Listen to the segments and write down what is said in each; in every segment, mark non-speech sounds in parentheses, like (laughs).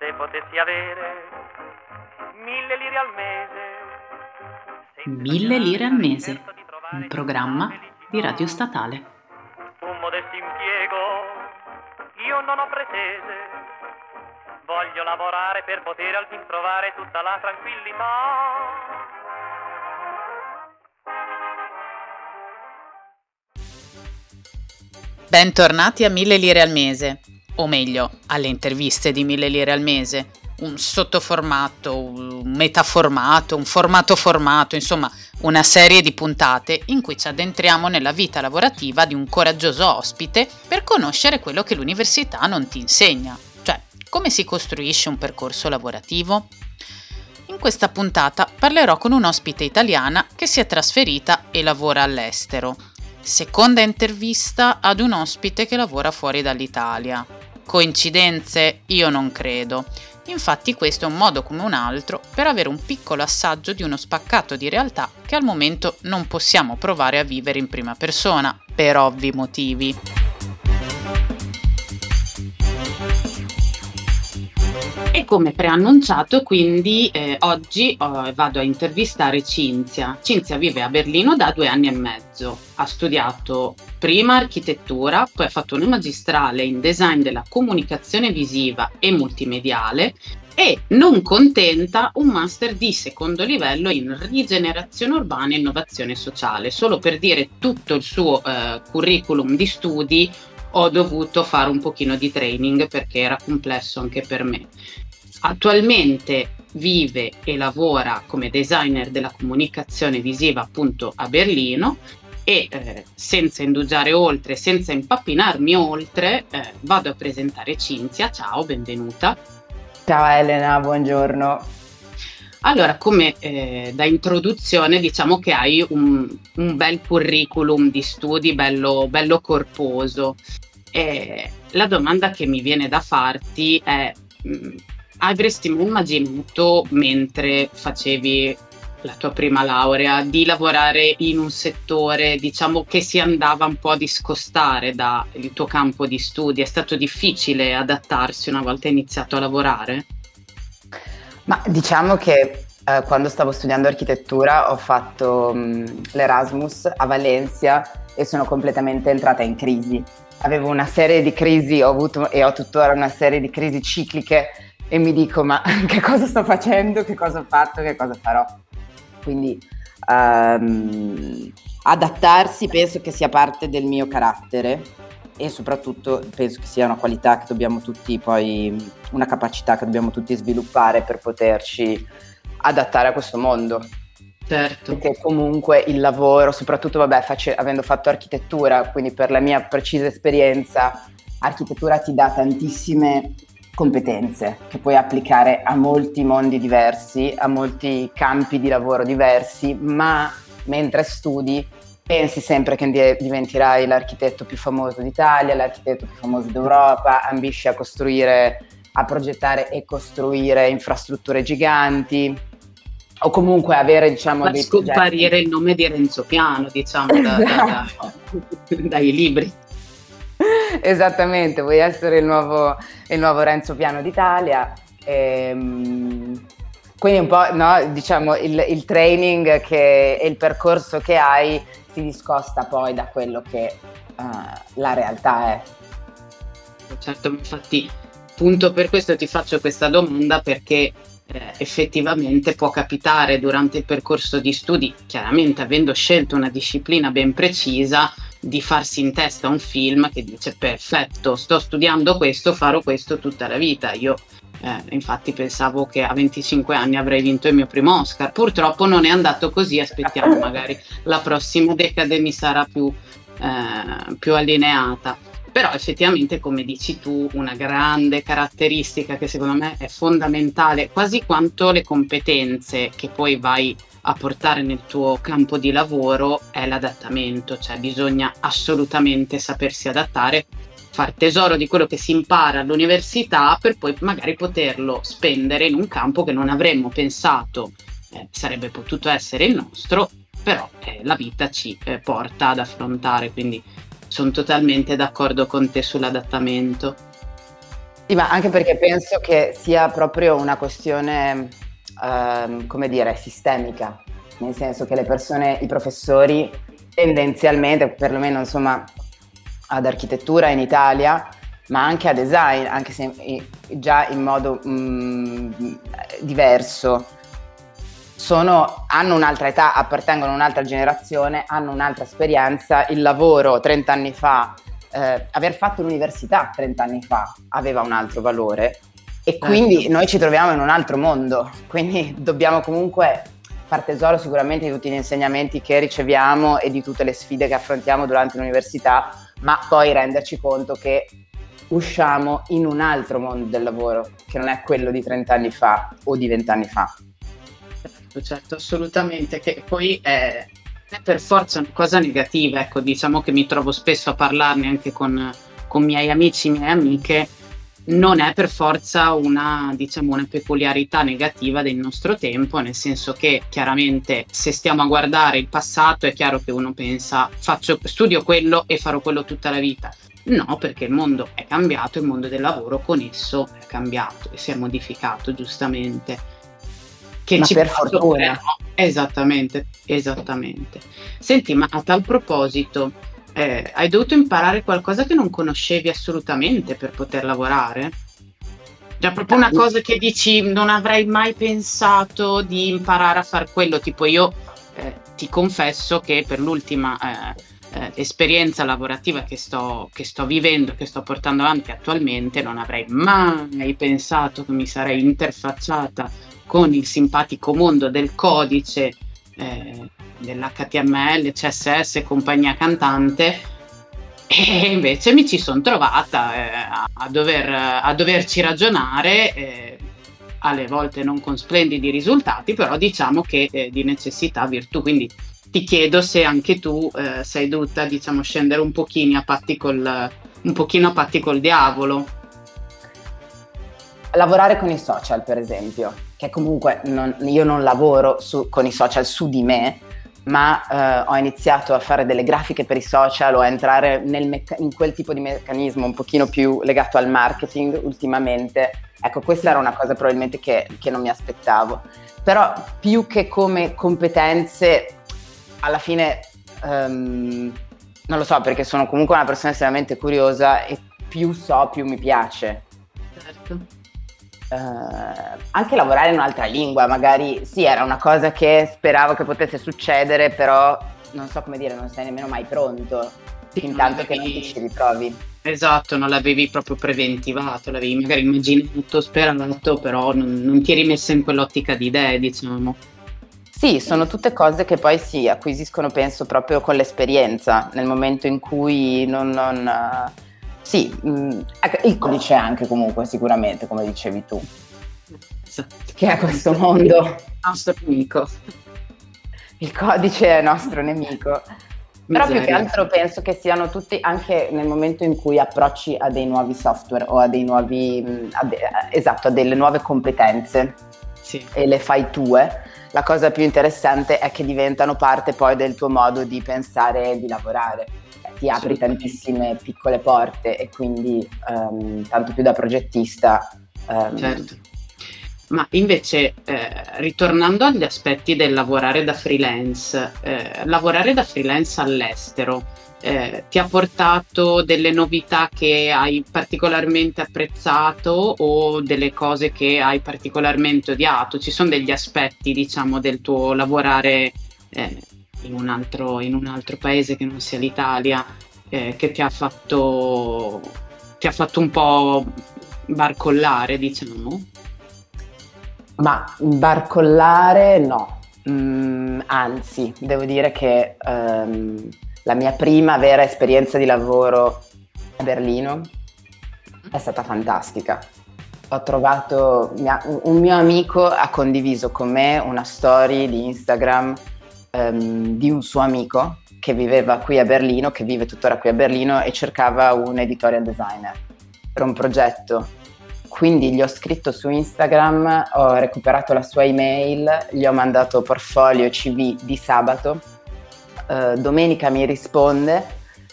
Se potessi avere mille lire al mese. Mille lire al mese, un programma di Radio Statale. Un modesto impiego, io non ho pretese. Voglio lavorare per poter al fin trovare tutta la tranquillità. Bentornati a Mille lire al mese, o meglio, alle interviste di Mille lire al mese, un sottoformato, un metaformato, un formato formato, insomma una serie di puntate in cui ci addentriamo nella vita lavorativa di un coraggioso ospite per conoscere quello che l'università non ti insegna, cioè come si costruisce un percorso lavorativo. In questa puntata parlerò con un'ospite italiana che si è trasferita e lavora all'estero Seconda intervista ad un ospite che lavora fuori dall'Italia. Coincidenze? Io non credo. Infatti questo è un modo come un altro per avere un piccolo assaggio di uno spaccato di realtà che al momento non possiamo provare a vivere in prima persona, per ovvi motivi. E come preannunciato, quindi eh, oggi oh, vado a intervistare Cinzia. Cinzia vive a Berlino da due anni e mezzo. Ha studiato prima architettura, poi ha fatto una magistrale in design della comunicazione visiva e multimediale e, non contenta, un master di secondo livello in rigenerazione urbana e innovazione sociale. Solo per dire tutto il suo eh, curriculum di studi ho dovuto fare un pochino di training perché era complesso anche per me. Attualmente vive e lavora come designer della comunicazione visiva appunto a Berlino e eh, senza indugiare oltre, senza impappinarmi oltre, eh, vado a presentare Cinzia. Ciao, benvenuta. Ciao Elena, buongiorno. Allora, come eh, da introduzione diciamo che hai un, un bel curriculum di studi bello, bello corposo. la domanda che mi viene da farti è mm, avresti mai immaginato mentre facevi la tua prima laurea di lavorare in un settore diciamo che si andava un po' a discostare dal tuo campo di studi? È stato difficile adattarsi una volta iniziato a lavorare? Ma diciamo che eh, quando stavo studiando architettura ho fatto mh, mm, l'Erasmus a Valencia e sono completamente entrata in crisi. Avevo una serie di crisi, ho avuto e ho tuttora una serie di crisi cicliche e mi dico ma (laughs) che cosa sto facendo, che cosa ho fatto, che cosa farò. Quindi um, adattarsi penso che sia parte del mio carattere e soprattutto penso che sia una qualità che dobbiamo tutti poi, una capacità che dobbiamo tutti sviluppare per poterci adattare a questo mondo. Certo. Perché comunque il lavoro, soprattutto vabbè, face, avendo fatto architettura, quindi per la mia precisa esperienza, architettura ti dà tantissime competenze che puoi applicare a molti mondi diversi, a molti campi di lavoro diversi, ma mentre studi pensi sempre che diventerai l'architetto più famoso d'Italia, l'architetto più famoso d'Europa, ambisci a costruire, a progettare e costruire infrastrutture giganti o comunque avere diciamo dei scomparire progetti. il nome di Renzo Piano diciamo da, da, da, (laughs) dai libri Esattamente, vuoi essere il nuovo, il nuovo Renzo Piano d'Italia. Ehm, quindi un po' no, diciamo il, il training che, e il percorso che hai si discosta poi da quello che uh, la realtà è. Certo, infatti, appunto per questo ti faccio questa domanda perché eh, effettivamente può capitare durante il percorso di studi, chiaramente avendo scelto una disciplina ben precisa, di farsi in testa un film che dice perfetto, sto studiando questo, farò questo tutta la vita. Io eh, infatti pensavo che a 25 anni avrei vinto il mio primo Oscar, purtroppo non è andato così, aspettiamo (laughs) magari la prossima decade mi sarà più, eh, più allineata. Però effettivamente, come dici tu, una grande caratteristica che secondo me è fondamentale, quasi quanto le competenze che poi vai a portare nel tuo campo di lavoro è l'adattamento, cioè bisogna assolutamente sapersi adattare, far tesoro di quello che si impara all'università per poi magari poterlo spendere in un campo che non avremmo pensato eh, sarebbe potuto essere il nostro, però eh, la vita ci eh, porta ad affrontare, quindi sono totalmente d'accordo con te sull'adattamento. Sì, ma anche perché penso che sia proprio una questione, ehm, come dire, sistemica, nel senso che le persone, i professori tendenzialmente, perlomeno insomma ad architettura in Italia, ma anche a design, anche se già in modo mh, mm, diverso, sono, hanno un'altra età, appartengono a un'altra generazione, hanno un'altra esperienza, il lavoro 30 anni fa eh, aver fatto l'università 30 anni fa aveva un altro valore e certo. quindi noi ci troviamo in un altro mondo, quindi (laughs) dobbiamo comunque far tesoro sicuramente di tutti gli insegnamenti che riceviamo e di tutte le sfide che affrontiamo durante l'università, ma poi renderci conto che usciamo in un altro mondo del lavoro, che non è quello di 30 anni fa o di 20 anni fa. Certo, certo, assolutamente, che poi è, è per forza una cosa negativa, ecco, diciamo che mi trovo spesso a parlarne anche con, con miei amici, e mie amiche, non è per forza una, diciamo, una peculiarità negativa del nostro tempo, nel senso che chiaramente se stiamo a guardare il passato è chiaro che uno pensa faccio, studio quello e farò quello tutta la vita. No, perché il mondo è cambiato, il mondo del lavoro con esso è cambiato e si è modificato giustamente che ma ci per fortuna. Esattamente, esattamente. Senti, ma a tal proposito, eh, hai dovuto imparare qualcosa che non conoscevi assolutamente per poter lavorare? Già proprio una cosa che dici non avrei mai pensato di imparare a fare quello, tipo io eh, ti confesso che per l'ultima eh, eh, esperienza lavorativa che sto, che sto vivendo, che sto portando avanti attualmente, non avrei mai pensato che mi sarei interfacciata con il simpatico mondo del codice, eh, dell'HTML, CSS e compagnia cantante. E invece mi ci sono trovata eh, a, dover, a, doverci ragionare, eh, alle volte non con splendidi risultati, però diciamo che eh, di necessità virtù. Quindi ti chiedo se anche tu eh, sei dovuta diciamo, scendere un pochino a patti col, un pochino a patti col diavolo. Lavorare con i social, per esempio che comunque non, io non lavoro su, con i social su di me, ma eh, ho iniziato a fare delle grafiche per i social o a entrare mecca- in quel tipo di meccanismo un pochino più legato al marketing ultimamente. Ecco, questa era una cosa probabilmente che, che non mi aspettavo. Però più che come competenze, alla fine um, non lo so perché sono comunque una persona estremamente curiosa e più so più mi piace. Certo eh, anche lavorare in un'altra lingua, magari sì, era una cosa che speravo che potesse succedere, però non so come dire, non sei nemmeno mai pronto, sì, intanto che non ti ci ritrovi. Esatto, non l'avevi proprio preventivato, l'avevi magari immaginato, sperato, però non, non ti eri messa in quell'ottica di idee, diciamo. Sì, sono tutte cose che poi si acquisiscono, penso, proprio con l'esperienza, nel momento in cui non, non sì, mh, mm, ecco, il codice anche comunque sicuramente, come dicevi tu. Esatto. Che è questo mondo. Nostro nemico. Il codice è nostro nemico. Però più che altro penso che siano tutti, anche nel momento in cui approcci a dei nuovi software o a dei nuovi, mm, a de, esatto, a delle nuove competenze sì. e le fai tue, la cosa più interessante è che diventano parte poi del tuo modo di pensare e di lavorare ti apri tantissime piccole porte e quindi um, tanto più da progettista. Um, certo. Ma invece, eh, ritornando agli aspetti del lavorare da freelance, eh, lavorare da freelance all'estero eh, ti ha portato delle novità che hai particolarmente apprezzato o delle cose che hai particolarmente odiato? Ci sono degli aspetti, diciamo, del tuo lavorare eh, in un altro, in un altro paese che non sia l'Italia, eh, che ti ha fatto ti ha fatto un po' barcollare, diciamo? Ma barcollare no, mm, anzi, devo dire che um, la mia prima vera esperienza di lavoro a Berlino è stata fantastica. Ho trovato, un mio amico ha condiviso con me una story di Instagram um, di un suo amico che viveva qui a Berlino, che vive tuttora qui a Berlino e cercava un editorial designer per un progetto. Quindi gli ho scritto su Instagram, ho recuperato la sua email, gli ho mandato portfolio CV di sabato. Uh, domenica mi risponde,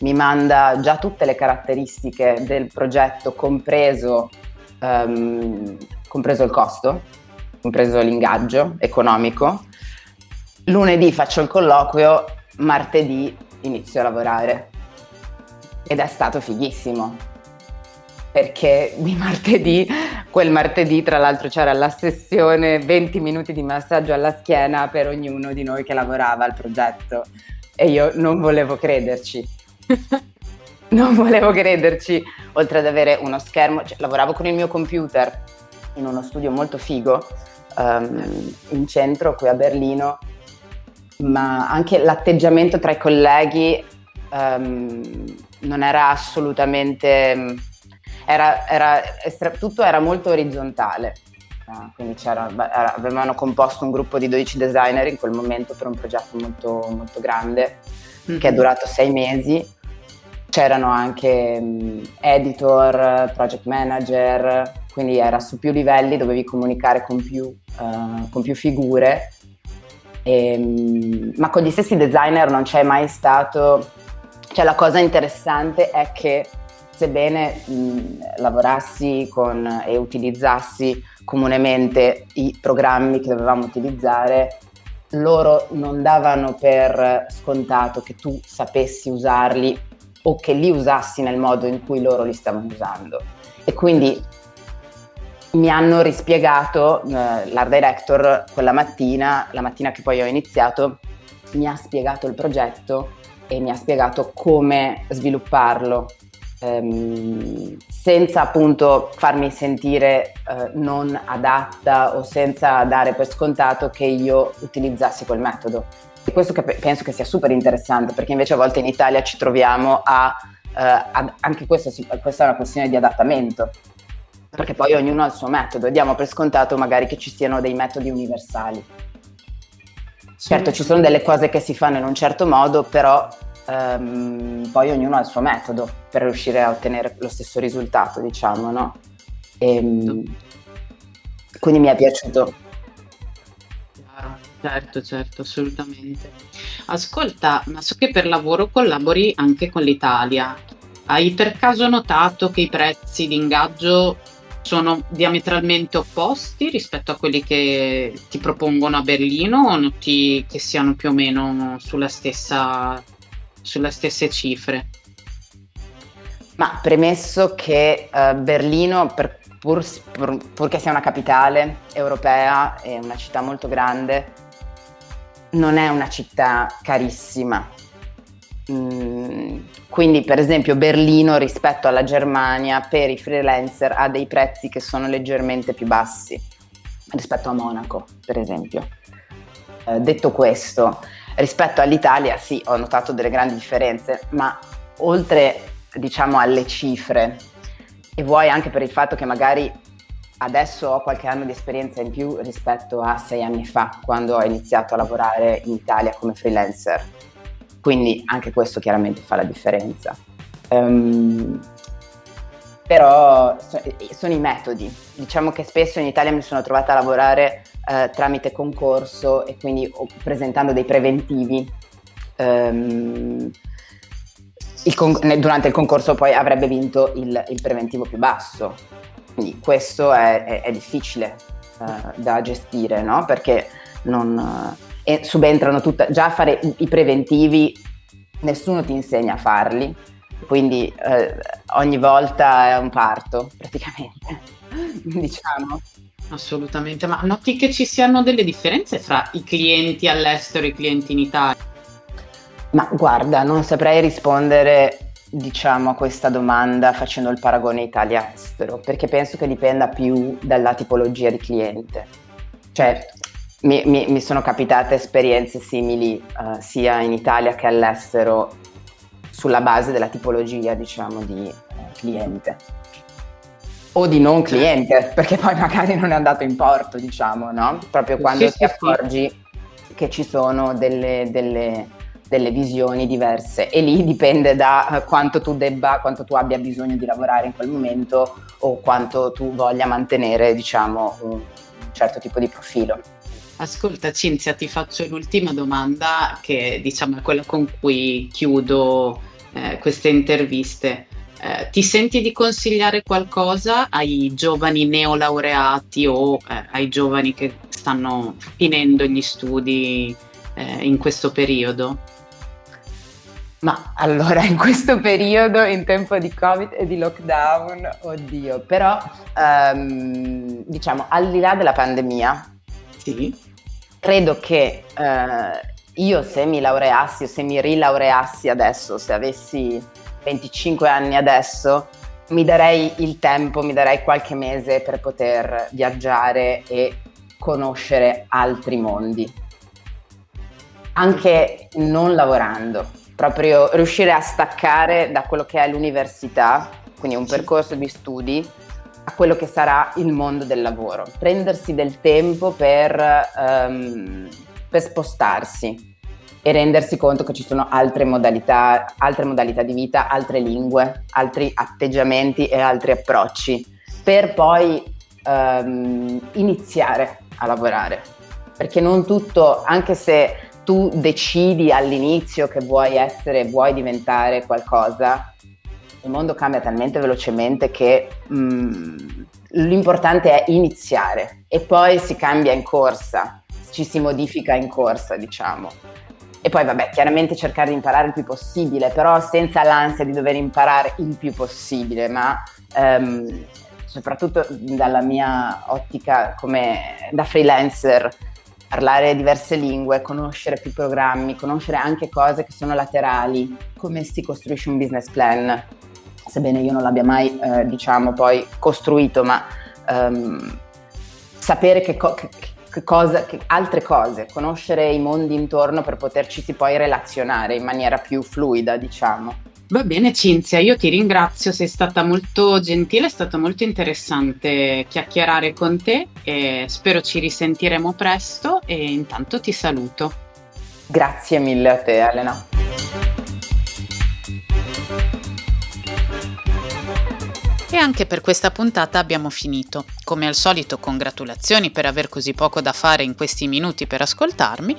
mi manda già tutte le caratteristiche del progetto, compreso um, compreso il costo, compreso l'ingaggio economico. Lunedì faccio il colloquio, martedì inizio a lavorare. Ed è stato fighissimo. Perché di (laughs) martedì, quel martedì tra l'altro c'era la sessione 20 minuti di massaggio alla schiena per ognuno di noi che lavorava al progetto. E io non volevo crederci. (laughs) non volevo crederci, oltre ad avere uno schermo, cioè, lavoravo con il mio computer in uno studio molto figo um, in centro qui a Berlino, ma anche l'atteggiamento tra i colleghi um, non era assolutamente era, era estra- tutto era molto orizzontale. Uh, quindi era, avevano composto un gruppo di 12 designer in quel momento per un progetto molto, molto grande mm-hmm. che è durato sei mesi. C'erano anche um, editor, project manager, quindi era su più livelli, dovevi comunicare con più, uh, con più figure. E, um, ma con gli stessi designer non c'è mai stato. Cioè, la cosa interessante è che sebbene mh, lavorassi con e utilizzassi comunemente i programmi che dovevamo utilizzare, loro non davano per scontato che tu sapessi usarli o che li usassi nel modo in cui loro li stavano usando. E quindi mi hanno rispiegato, eh, l'art director quella mattina, la mattina che poi ho iniziato, mi ha spiegato il progetto e mi ha spiegato come svilupparlo ehm, senza appunto farmi sentire eh, non adatta o senza dare per scontato che io utilizzassi quel metodo. E questo che penso che sia super interessante perché invece a volte in Italia ci troviamo a, eh, anche questo, questa è una questione di adattamento, perché poi ognuno ha il suo metodo e diamo per scontato magari che ci siano dei metodi universali. Certo, ci sono delle cose che si fanno in un certo modo, però ehm, poi ognuno ha il suo metodo per riuscire a ottenere lo stesso risultato, diciamo, no? E, ehm, quindi mi è piaciuto. Certo, certo, assolutamente. Ascolta, ma so che per lavoro collabori anche con l'Italia. Hai per caso notato che i prezzi di ingaggio sono diametralmente opposti rispetto a quelli che ti propongono a Berlino o noti che siano più o meno sulla stessa sulle stesse cifre. Ma premesso che uh, Berlino, per, pur, pur, purché sia una capitale europea e una città molto grande, non è una città carissima. Mm, quindi, per esempio, Berlino rispetto alla Germania per i freelancer ha dei prezzi che sono leggermente più bassi rispetto a Monaco, per esempio. Uh, detto questo, Rispetto all'Italia sì, ho notato delle grandi differenze, ma oltre diciamo alle cifre e vuoi anche per il fatto che magari adesso ho qualche anno di esperienza in più rispetto a sei anni fa, quando ho iniziato a lavorare in Italia come freelancer. Quindi anche questo chiaramente fa la differenza. Um, però sono i metodi. Diciamo che spesso in Italia mi sono trovata a lavorare eh, tramite concorso e quindi presentando dei preventivi. Um, il con- durante il concorso poi avrebbe vinto il, il preventivo più basso. Quindi questo è, è, è difficile uh, da gestire, no? Perché non, uh, subentrano tutta, già a fare i preventivi nessuno ti insegna a farli, quindi uh, ogni volta è un parto praticamente, (laughs) diciamo. Assolutamente, ma noti che ci siano delle differenze fra i clienti all'estero e i clienti in Italia? Ma guarda, non saprei rispondere diciamo a questa domanda facendo il paragone Italia-estero, perché penso che dipenda più dalla tipologia di cliente. Cioè, mi, mi, mi sono capitate esperienze simili uh, sia in Italia che all'estero sulla base della tipologia, diciamo, di cliente o di non cliente, perché poi magari non è andato in porto, diciamo, no? Proprio quando sì, ti accorgi sì. che ci sono delle, delle, delle, visioni diverse e lì dipende da eh, quanto tu debba, quanto tu abbia bisogno di lavorare in quel momento o quanto tu voglia mantenere, diciamo, un certo tipo di profilo. Ascolta Cinzia, ti faccio l'ultima domanda che diciamo è quella con cui chiudo eh, queste interviste Eh, ti senti di consigliare qualcosa ai giovani neolaureati o eh, ai giovani che stanno finendo gli studi eh, in questo periodo? Ma allora in questo periodo, in tempo di Covid e di lockdown, oddio, però ehm, diciamo al di là della pandemia, sì. Credo che eh, io se mi laureassi o se mi rilaureassi adesso, se avessi 25 anni adesso, mi darei il tempo, mi darei qualche mese per poter viaggiare e conoscere altri mondi, anche non lavorando proprio riuscire a staccare da quello che è l'università, quindi un percorso di studi, a quello che sarà il mondo del lavoro. Prendersi del tempo per, um, per spostarsi e rendersi conto che ci sono altre modalità, altre modalità di vita, altre lingue, altri atteggiamenti e altri approcci, per poi um, iniziare a lavorare. Perché non tutto, anche se tu decidi all'inizio che vuoi essere, vuoi diventare qualcosa, il mondo cambia talmente velocemente che mm, l'importante è iniziare e poi si cambia in corsa, ci si modifica in corsa, diciamo. E poi vabbè, chiaramente cercare di imparare il più possibile, però senza l'ansia di dover imparare il più possibile, ma um, soprattutto dalla mia ottica come da freelancer, parlare diverse lingue, conoscere più programmi, conoscere anche cose che sono laterali, come si costruisce un business plan, sebbene io non l'abbia mai, eh, diciamo, poi costruito, ma um, sapere che, co- che, cosa, che altre cose, conoscere i mondi intorno per poterci poi relazionare in maniera più fluida, diciamo. Va bene Cinzia, io ti ringrazio, sei stata molto gentile, è stato molto interessante chiacchierare con te e spero ci risentiremo presto e intanto ti saluto. Grazie mille a te Elena. E anche per questa puntata abbiamo finito. Come al solito congratulazioni per aver così poco da fare in questi minuti per ascoltarmi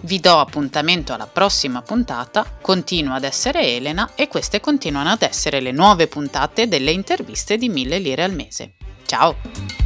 vi do appuntamento alla prossima puntata, continuo ad essere Elena e queste continuano ad essere le nuove puntate delle interviste di 1000 lire al mese. Ciao!